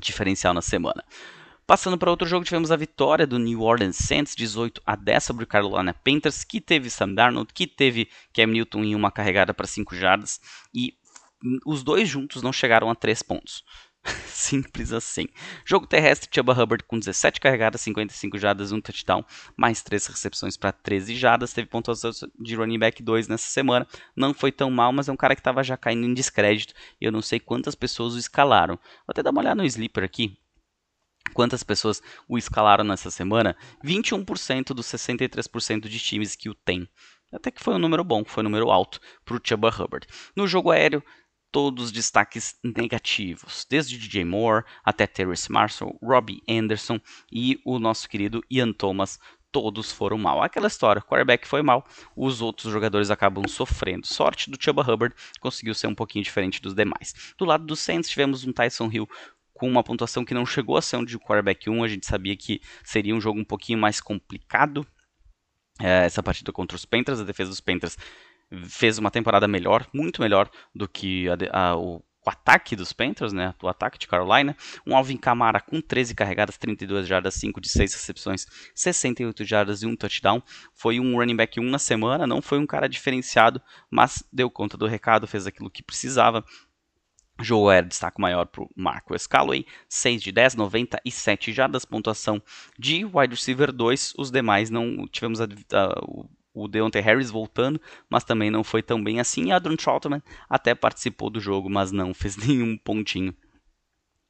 diferencial na semana. Passando para outro jogo, tivemos a vitória do New Orleans Saints, 18 a 10 sobre o Carolina Panthers, que teve Sam Darnold, que teve Cam Newton em uma carregada para 5 jardas, e os dois juntos não chegaram a 3 pontos. Simples assim. Jogo terrestre, Chuba Hubbard com 17 carregadas, 55 jardas, 1 touchdown, mais 3 recepções para 13 jardas. Teve pontuação de running back 2 nessa semana. Não foi tão mal, mas é um cara que estava já caindo em descrédito. E eu não sei quantas pessoas o escalaram. Vou até dar uma olhada no Sleeper aqui. Quantas pessoas o escalaram nessa semana? 21% dos 63% de times que o tem. Até que foi um número bom, foi um número alto para o Chuba Hubbard. No jogo aéreo, todos destaques negativos, desde DJ Moore até Terrence Marshall, Robbie Anderson e o nosso querido Ian Thomas, todos foram mal. Aquela história, o quarterback foi mal, os outros jogadores acabam sofrendo. Sorte do Chuba Hubbard, conseguiu ser um pouquinho diferente dos demais. Do lado do Saints tivemos um Tyson Hill com uma pontuação que não chegou a ser um de quarterback 1, a gente sabia que seria um jogo um pouquinho mais complicado. É, essa partida contra os Panthers, a defesa dos Panthers fez uma temporada melhor, muito melhor do que a, a, o, o, ataque dos Panthers, né, o ataque de Carolina. Um Alvin Kamara com 13 carregadas, 32 jardas, 5 de 6 recepções, 68 jardas e um touchdown. Foi um running back 1 na semana, não foi um cara diferenciado, mas deu conta do recado, fez aquilo que precisava. Jogo era destaque maior para o Marco Scalloway, 6 de 10, 97 jardas, pontuação de wide receiver 2. Os demais não tivemos a, a, o Deontay Harris voltando, mas também não foi tão bem assim. E Adrian Troutman até participou do jogo, mas não fez nenhum pontinho.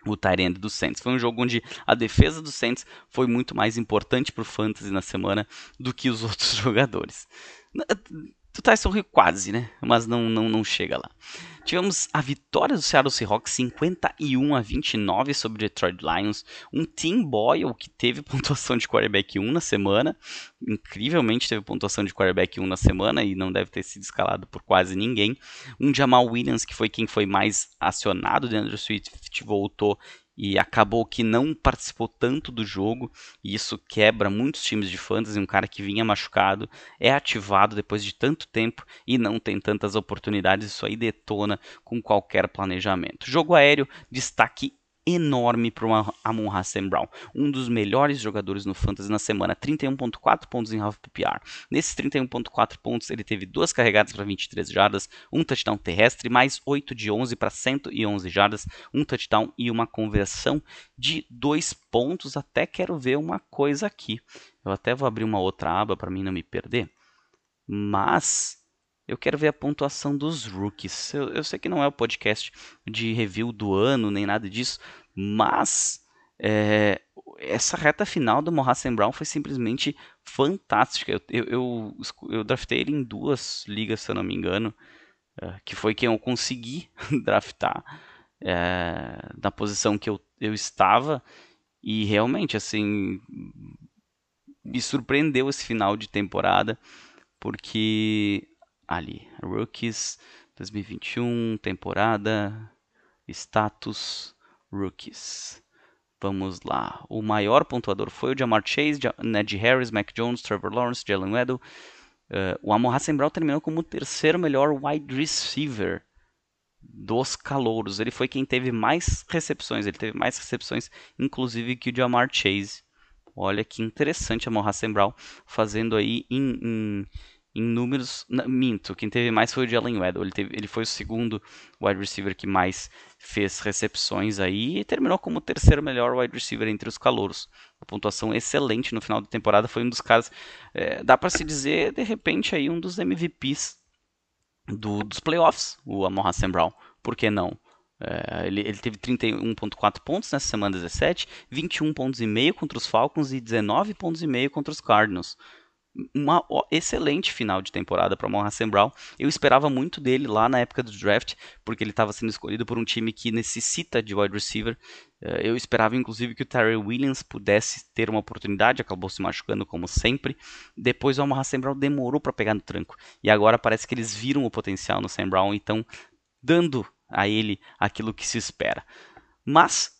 O Tyrande do Saints. Foi um jogo onde a defesa do Saints foi muito mais importante para o Fantasy na semana do que os outros jogadores. O Tyson Hill quase, né? Mas não, não, não chega lá. Tivemos a vitória do Seattle Seahawks 51 a 29 sobre o Detroit Lions. Um Tim Boyle que teve pontuação de quarterback 1 na semana. Incrivelmente teve pontuação de quarterback 1 na semana e não deve ter sido escalado por quase ninguém. Um Jamal Williams que foi quem foi mais acionado. dentro do Swift voltou e acabou que não participou tanto do jogo, e isso quebra muitos times de fantasy, um cara que vinha machucado, é ativado depois de tanto tempo e não tem tantas oportunidades, isso aí detona com qualquer planejamento. Jogo aéreo, destaque enorme para o Amon Hassan Brown, um dos melhores jogadores no Fantasy na semana, 31.4 pontos em half PPR. Nesses 31.4 pontos, ele teve duas carregadas para 23 jardas, um touchdown terrestre, mais 8 de 11 para 111 jardas, um touchdown e uma conversão de 2 pontos. Até quero ver uma coisa aqui. Eu até vou abrir uma outra aba para mim não me perder. Mas eu quero ver a pontuação dos rookies. Eu, eu, sei que não é o podcast de review do ano, nem nada disso, mas É, essa reta final do Mohasem Brown foi simplesmente fantástica. Eu, eu, eu, eu, draftei ele em duas ligas, se eu não me engano, é, que foi quem eu consegui draftar é, na posição que eu, eu estava. E realmente, assim, me surpreendeu esse final de temporada, porque ali, Rookies 2021, temporada, status, Rookies. Vamos lá. O maior pontuador foi o Jamar Chase, Ned Harris, Mac Jones, Trevor Lawrence, Jalen Weddle. Uh, o Amon Hassan terminou como o terceiro melhor wide receiver dos calouros. Ele foi quem teve mais recepções. Ele teve mais recepções, inclusive, que o Jamar Chase. Olha que interessante a Amon Hassan fazendo aí em, em em números. minto, quem teve mais foi o Jalen Weddle. Ele, teve, ele foi o segundo wide receiver que mais fez recepções aí e terminou como o terceiro melhor wide receiver entre os calouros. Uma pontuação excelente no final da temporada. Foi um dos caras. É, dá para se dizer, de repente, aí um dos MVPs do, dos playoffs, o Amon Hassan Brown. Por que não? É, ele, ele, teve 31.4 pontos nessa semana 17, 21 pontos e meio contra os Falcons e 19 pontos e meio contra os Cardinals uma excelente final de temporada para Hassan Brown. Eu esperava muito dele lá na época do draft, porque ele estava sendo escolhido por um time que necessita de wide receiver. Eh, eu esperava inclusive que o Terry Williams pudesse ter uma oportunidade, acabou se machucando como sempre. Depois o Hassan Brown demorou para pegar no tranco. E agora parece que eles viram o potencial no Sam Brown e estão dando a ele aquilo que se espera. Mas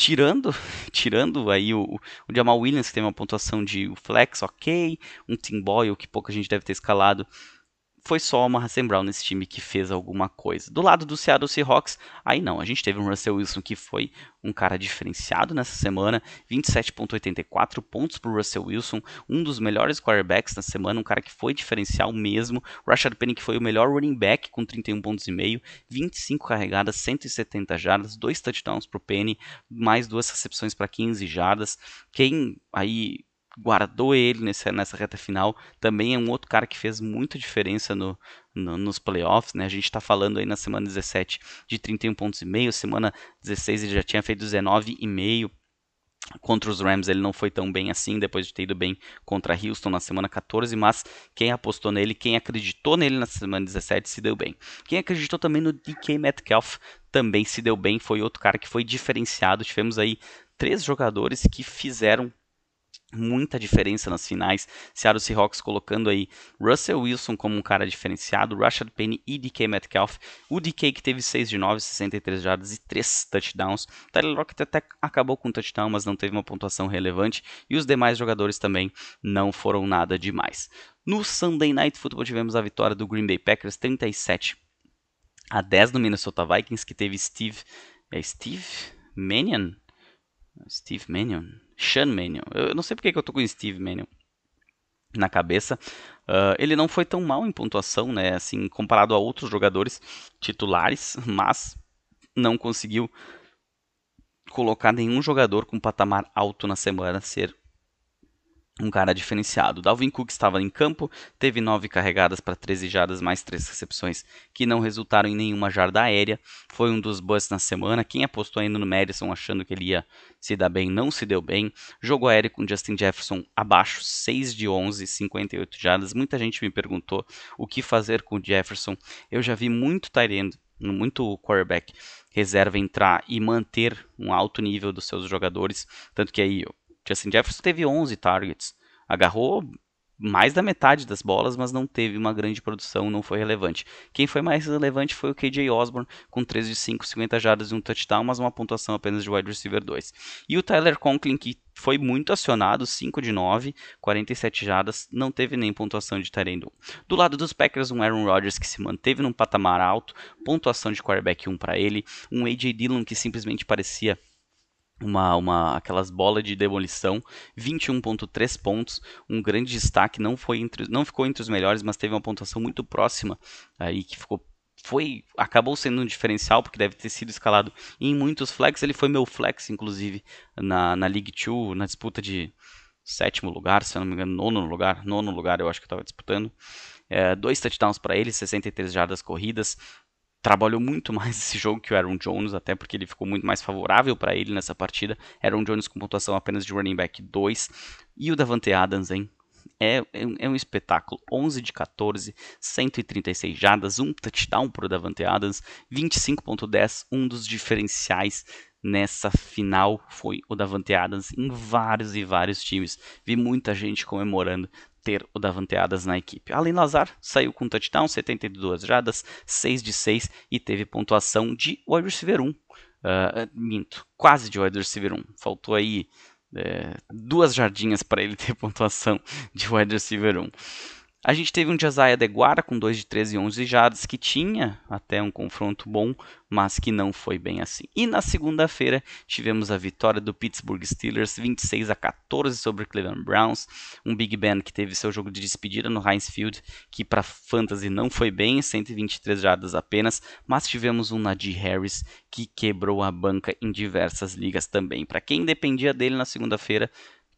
tirando tirando aí o, o Jamal Williams, que tem uma pontuação de flex ok, um Tim Boyle, que pouca gente deve ter escalado, foi só uma Hassan Brown nesse time que fez alguma coisa. Do lado do Seattle Seahawks, aí não, a gente teve um Russell Wilson que foi um cara diferenciado nessa semana, 27.84 pontos para o Russell Wilson, um dos melhores quarterbacks na semana, um cara que foi diferencial mesmo. Rashad Penny que foi o melhor running back com 31 pontos e meio, 25 carregadas, 170 jardas, dois touchdowns para o Penny, mais duas recepções para 15 jardas. Quem aí guardou ele nessa, nessa reta final. Também é um outro cara que fez muita diferença no, no, nos playoffs. Né? A gente está falando aí na semana 17 de 31 pontos e meio, semana 16 ele já tinha feito 19,5 Contra os Rams ele não foi tão bem assim, depois de ter ido bem contra Houston na semana 14, mas quem apostou nele, quem acreditou nele na semana 17 se deu bem. Quem acreditou também no DK Metcalf também se deu bem, foi outro cara que foi diferenciado. Tivemos aí três jogadores que fizeram muita diferença nas finais. Seattle Seahawks colocando aí Russell Wilson como um cara diferenciado, Rashad Penny e DK Metcalf. O DK que teve 6 de 9, 63 jardas e 3 touchdowns. Tyler Lockett até acabou com um touchdown, mas não teve uma pontuação relevante. E os demais jogadores também não foram nada demais. No Sunday Night Football tivemos a vitória do Green Bay Packers 37 a 10 no Minnesota Vikings, que teve Steve... É Steve Mannion? Steve Mannion? Sean Mannion. Eu não sei porque que eu tô com Steve Mannion na cabeça. Uh, ele não foi tão mal em pontuação, né? Assim, comparado a outros jogadores titulares, mas não conseguiu colocar nenhum jogador com patamar alto na semana ser um cara diferenciado. Dalvin Cook estava em campo, teve 9 carregadas para 13 jardas, mais 3 recepções que não resultaram em nenhuma jarda aérea. Foi um dos busts na semana. Quem apostou ainda no Madison achando que ele ia se dar bem, não se deu bem. Jogo aéreo com Justin Jefferson abaixo, 6 de 11, 58 jardas. Muita gente me perguntou o que fazer com o Jefferson. Eu já vi muito Tyrande, muito quarterback reserva entrar e manter um alto nível dos seus jogadores, tanto que aí Justin Jefferson teve 11 targets, agarrou mais da metade das bolas, mas não teve uma grande produção, não foi relevante. Quem foi mais relevante foi o KJ Osborne, com 13 de 5, 50 jardas e um touchdown, mas uma pontuação apenas de wide receiver 2. E o Tyler Conklin, que foi muito acionado, 5 de 9, 47 jardas, não teve nem pontuação de Tyrande 1. Do lado dos Packers, um Aaron Rodgers que se manteve num patamar alto, pontuação de quarterback 1 para ele, um AJ Dillon que simplesmente parecia uma, uma aquelas bolas de demolição, 21.3 pontos, um grande destaque, não foi entre, não ficou entre os melhores, mas teve uma pontuação muito próxima aí que ficou foi acabou sendo um diferencial porque deve ter sido escalado em muitos flex, ele foi meu flex inclusive na, na League 2, na disputa de sétimo lugar, se eu não me engano, nono lugar, nono lugar eu acho que estava disputando. É, dois touchdowns para ele, 63 jardas corridas, trabalhou muito mais esse jogo que o Aaron Jones, até porque ele ficou muito mais favorável para ele nessa partida. Aaron Jones com pontuação apenas de running back 2. E o Davante Adams, hein? É, é, é um espetáculo. 11 de 14, 136 jadas, um touchdown para o Davante Adams, 25.10, um dos diferenciais nessa final foi o Davante Adams em vários e vários times. Vi muita gente comemorando ter o Davante Adams na equipe. Além Lazar saiu com touchdown, 72 jadas, 6 de 6 e teve pontuação de wide receiver 1. Uh, ah, minto, quase de wide receiver 1. Faltou aí é, duas jardinhas para ele ter pontuação de wide receiver 1. A gente teve um Josiah Deguara com 2 de 13 e 11 jardas, que tinha até um confronto bom, mas que não foi bem assim. E na segunda-feira tivemos a vitória do Pittsburgh Steelers, 26 a 14 sobre o Cleveland Browns. Um Big Ben que teve seu jogo de despedida no Heinz Field, que para fantasy não foi bem, 123 jardas apenas, mas tivemos um Najee Harris que quebrou a banca em diversas ligas também. Para quem dependia dele na segunda-feira,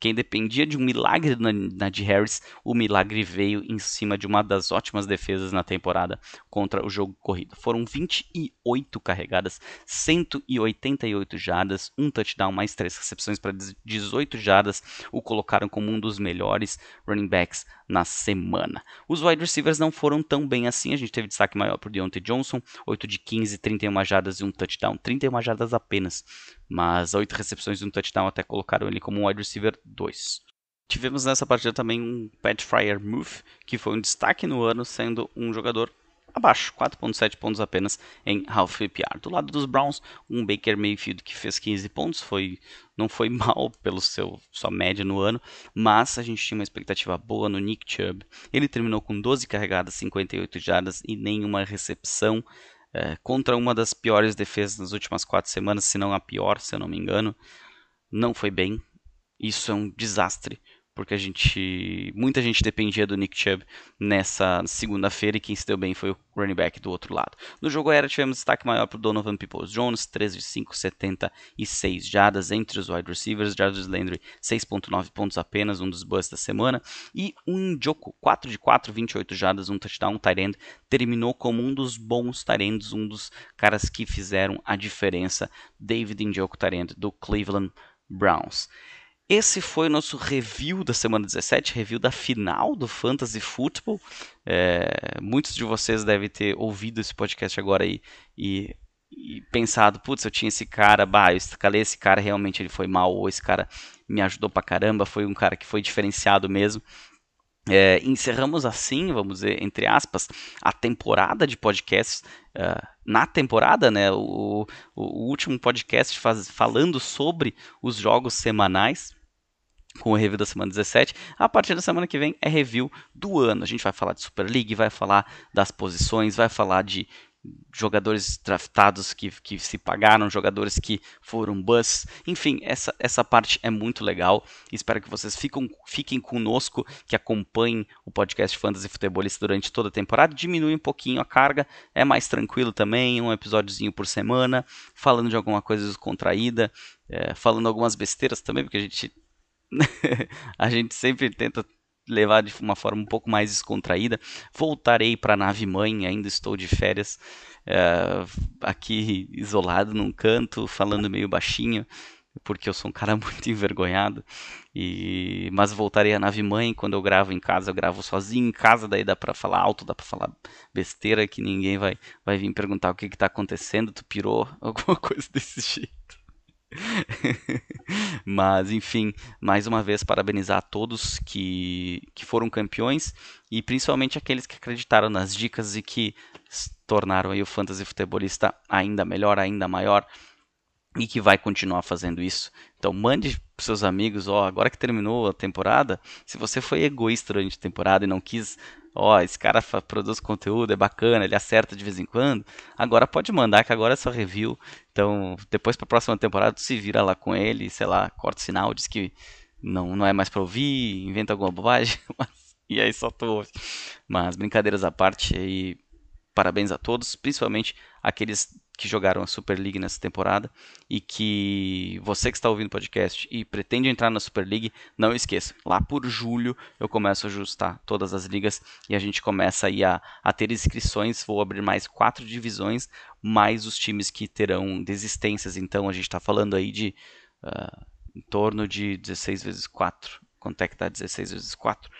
quem dependia de um milagre na, de Harris, o milagre veio em cima de uma das ótimas defesas na temporada contra o jogo corrido. Foram 28 carregadas, 188 jardas, um touchdown, mais três recepções para 18 jardas, o colocaram como um dos melhores running backs na semana. Os wide receivers não foram tão bem assim, a gente teve destaque maior para o Deontay Johnson, 8 de 15, 31 jardas e um touchdown, 31 jardas apenas mas oito recepções e um touchdown até colocaram ele como um wide receiver 2. Tivemos nessa partida também um Pat Fryer Move, que foi um destaque no ano, sendo um jogador abaixo, 4.7 pontos apenas em half PPR. Do lado dos Browns, um Baker Mayfield que fez 15 pontos, foi não foi mal pelo seu sua média no ano, mas a gente tinha uma expectativa boa no Nick Chubb. Ele terminou com 12 carregadas, 58 jardas e nenhuma recepção é, contra uma das piores defesas nas últimas quatro semanas, se não a pior, se eu não me engano. Não foi bem. Isso é um desastre porque a gente muita gente dependia do Nick Chubb nessa segunda-feira e quem se deu bem foi o running back do outro lado. No jogo aéreo tivemos destaque maior para o Donovan Peoples-Jones, 13 de 5, 76 jardas entre os wide receivers, Jarvis Landry 6.9 pontos apenas, um dos busts da semana, e um Njoku, 4 de 4, 28 jardas, um touchdown, um tight end, terminou como um dos bons tight ends, um dos caras que fizeram a diferença, David Njoku tight end do Cleveland Browns. Esse foi o nosso review da semana 17, review da final do Fantasy Football. É, muitos de vocês devem ter ouvido esse podcast agora aí e, e pensado, putz, eu tinha esse cara, bah, eu escalei esse cara, realmente ele foi mal, ou esse cara me ajudou pra caramba, foi um cara que foi diferenciado mesmo. É, encerramos assim, vamos dizer, entre aspas, a temporada de podcasts. Uh, na temporada, né, o, o último podcast faz, falando sobre os jogos semanais com o review da semana 17. A partir da semana que vem é review do ano. A gente vai falar de Super League, vai falar das posições, vai falar de jogadores draftados que, que se pagaram, jogadores que foram bus. Enfim, essa, essa parte é muito legal. Espero que vocês fiquem, fiquem conosco, que acompanhem o podcast Fantasy Futebolista durante toda a temporada. Diminui um pouquinho a carga, é mais tranquilo também, um episódiozinho por semana, falando de alguma coisa descontraída, é, falando algumas besteiras também, porque a gente a gente sempre tenta levar de uma forma um pouco mais descontraída. Voltarei para a nave mãe, ainda estou de férias, é, aqui isolado num canto, falando meio baixinho, porque eu sou um cara muito envergonhado. E mas voltarei à nave mãe quando eu gravo em casa, eu gravo sozinho em casa, daí dá para falar alto, dá para falar besteira que ninguém vai vai vir perguntar o que está acontecendo, tu pirou, alguma coisa desse jeito. Mas, enfim, mais uma vez parabenizar a todos que, que foram campeões e principalmente aqueles que acreditaram nas dicas e que tornaram aí o fantasy futebolista ainda melhor, ainda maior e que vai continuar fazendo isso. Então mande para seus amigos, ó, agora que terminou a temporada, se você foi egoísta durante a temporada e não quis ó, esse cara produz conteúdo, é bacana, ele acerta de vez em quando. Agora pode mandar, que agora é só review. Então, depois para a próxima temporada, tu se vira lá com ele, sei lá, corta o sinal, diz que não, não é mais para ouvir, inventa alguma bobagem, mas, e aí só tu ouve. Mas brincadeiras à parte, aí parabéns a todos, principalmente aqueles que jogaram a Super League nessa temporada e que você que está ouvindo o podcast e pretende entrar na Super League, não esqueça, lá por julho eu começo a ajustar todas as ligas e a gente começa aí a, a ter inscrições, vou abrir mais quatro divisões, mais os times que terão desistências, então a gente está falando aí de uh, em torno de 16 vezes 4, quanto é que está 16 vezes 4?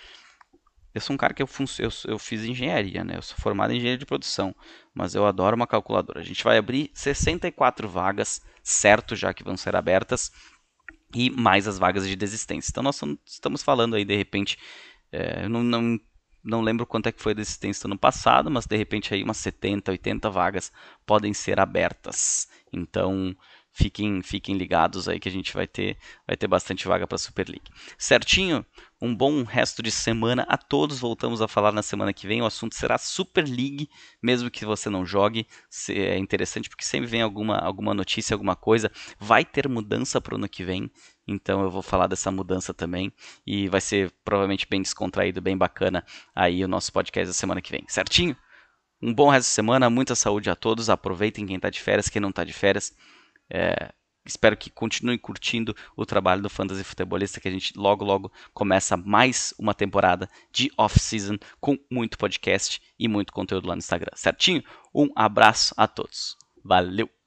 Eu sou um cara que eu, eu, eu, fiz engenharia, né? Eu sou formado em engenharia de produção, mas eu adoro uma calculadora. A gente vai abrir 64 vagas, certo, já que vão ser abertas, e mais as vagas de desistência. Então nós estamos falando aí, de repente, é, não, não, não lembro quanto é que foi a desistência no passado, mas de repente aí umas 70, 80 vagas podem ser abertas. Então fiquem, fiquem ligados aí que a gente vai ter, vai ter bastante vaga para Super League. Certinho? Um bom resto de semana a todos. Voltamos a falar na semana que vem. O assunto será Super League, mesmo que você não jogue. É interessante porque sempre vem alguma, alguma notícia, alguma coisa. Vai ter mudança para o ano que vem. Então eu vou falar dessa mudança também. E vai ser provavelmente bem descontraído, bem bacana aí o nosso podcast da semana que vem. Certinho? Um bom resto de semana, muita saúde a todos. Aproveitem quem está de férias, quem não está de férias. É, espero que continue curtindo o trabalho do Fantasy Futebolista, que a gente logo, logo começa mais uma temporada de off-season com muito podcast e muito conteúdo lá no Instagram, certinho? Um abraço a todos. Valeu!